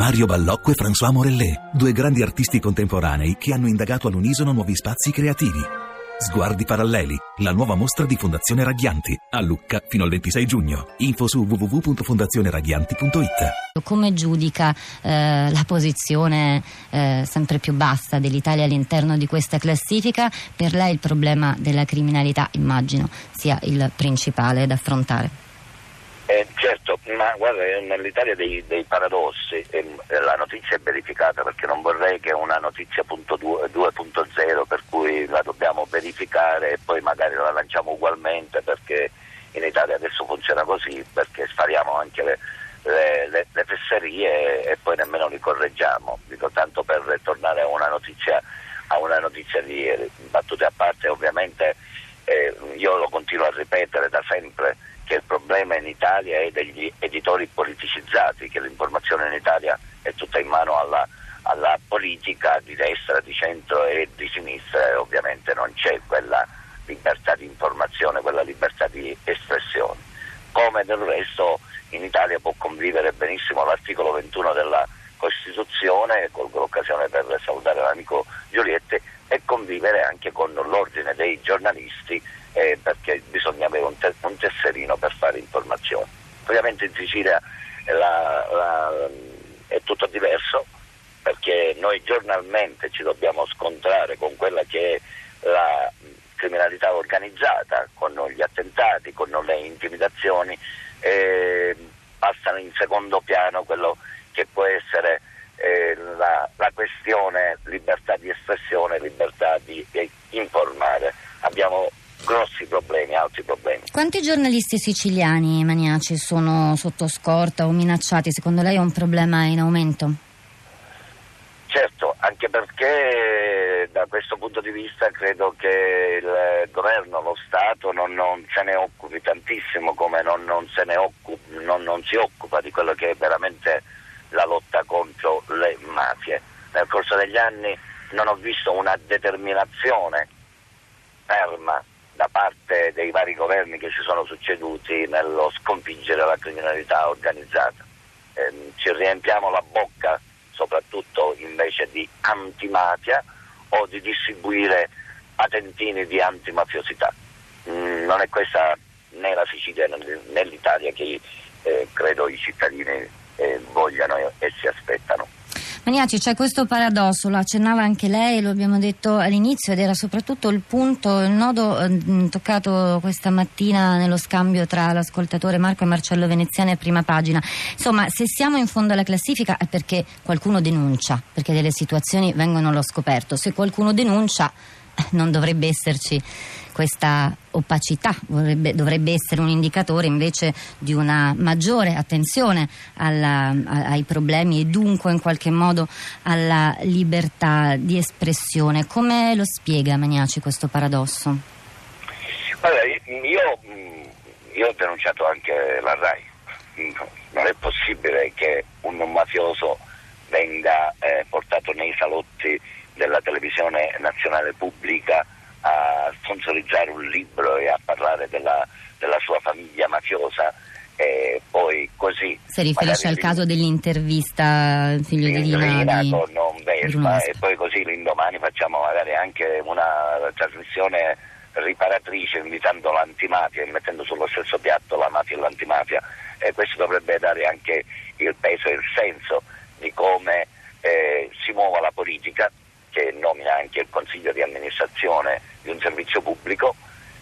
Mario Ballocco e François Morellet, due grandi artisti contemporanei che hanno indagato all'unisono nuovi spazi creativi. Sguardi paralleli, la nuova mostra di Fondazione Raghianti, a Lucca fino al 26 giugno. Info su www.fondazioneraghianti.it. Come giudica eh, la posizione eh, sempre più bassa dell'Italia all'interno di questa classifica? Per lei il problema della criminalità, immagino, sia il principale da affrontare. Eh, certo, ma guarda, nell'Italia dei, dei paradossi eh, la notizia è verificata perché non vorrei che una notizia 2.0 per cui la dobbiamo verificare e poi magari la lanciamo ugualmente perché in Italia adesso funziona così perché spariamo anche le, le, le, le fesserie e, poi nemmeno li correggiamo. Dico tanto per tornare a una notizia, a una notizia di ieri. Battute a parte ovviamente eh, io lo continuo a ripetere da sempre problema in Italia è degli editori politicizzati, che l'informazione in Italia è tutta in mano alla, alla politica di destra, di centro e di sinistra e ovviamente non c'è quella libertà di informazione, quella libertà di espressione. Come del resto in Italia può convivere benissimo l'articolo 21 della Costituzione, colgo l'occasione per salutare l'amico Giulietti, e convivere anche con l'ordine dei giornalisti eh, perché bisogna Ovviamente in Sicilia la, la, è tutto diverso perché noi giornalmente ci dobbiamo scontrare con quella che è la criminalità organizzata, con gli attentati, con le intimidazioni, eh, passano in secondo piano quello che può essere eh, la, la, questione libertà di espressione, libertà di, di informare. Abbiamo grossi problemi, altri problemi. Quanti giornalisti siciliani maniaci sono sotto scorta o minacciati? Secondo lei è un problema in aumento? Certo, anche perché da questo punto di vista credo che il governo, lo Stato non, non se ne occupi tantissimo come non, non, occupi, non si occupa di quello che è veramente la lotta contro le mafie. Nel corso degli anni non ho visto una determinazione ferma da parte dei vari governi che si sono succeduti nello sconfiggere la criminalità organizzata. Eh, ci riempiamo la bocca soprattutto invece di antimafia o di distribuire patentini di antimafiosità. Mm, non è questa né la Sicilia né l'Italia che eh, credo i cittadini eh, vogliano e si aspettano. Maniaci, c'è questo paradosso, lo accennava anche lei, lo abbiamo detto all'inizio ed era soprattutto il punto, il nodo eh, toccato questa mattina nello scambio tra l'ascoltatore Marco e Marcello Veneziani a prima pagina. Insomma, se siamo in fondo alla classifica è perché qualcuno denuncia, perché delle situazioni vengono allo scoperto. Se qualcuno denuncia non dovrebbe esserci questa opacità, dovrebbe, dovrebbe, essere un indicatore invece di una maggiore attenzione alla, ai problemi e dunque in qualche modo alla libertà di espressione. Come lo spiega Magnaci questo paradosso? Allora, io, io ho denunciato anche la RAI, non è possibile che un mafioso venga eh, portato nazionale pubblica a sponsorizzare un libro e a parlare della, della sua famiglia mafiosa. E poi così si riferisce al caso dell'intervista figlio di Rina di... con Vespa. e poi così l'indomani facciamo magari anche una trasmissione riparatrice invitando l'antimafia e mettendo sullo stesso piatto la mafia e l'antimafia. E questo dovrebbe dare anche il peso e il senso di come eh, si muova la politica che nomina anche il consiglio di amministrazione di un servizio pubblico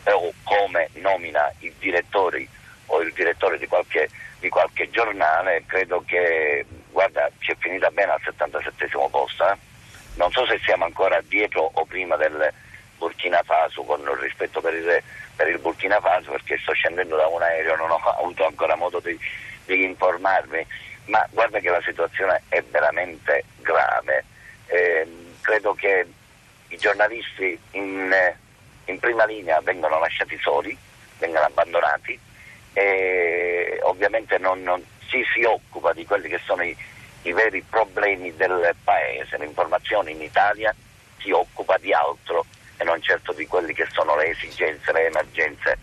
eh, o come nomina i direttori o il direttore di qualche, di qualche giornale, credo che guarda, ci è finita bene al 77 posto. Eh? Non so se siamo ancora dietro o prima del Burkina Faso, con il rispetto per il, per il Burkina Faso, perché sto scendendo da un aereo, non ho avuto ancora modo di, di informarmi, ma guarda che la situazione è veramente grave. Eh, credo che i giornalisti in, in prima linea vengono lasciati soli, vengono abbandonati e ovviamente non, non si, si occupa di quelli che sono i, i veri problemi del paese. L'informazione in Italia si occupa di altro e non certo di quelle che sono le esigenze, le emergenze.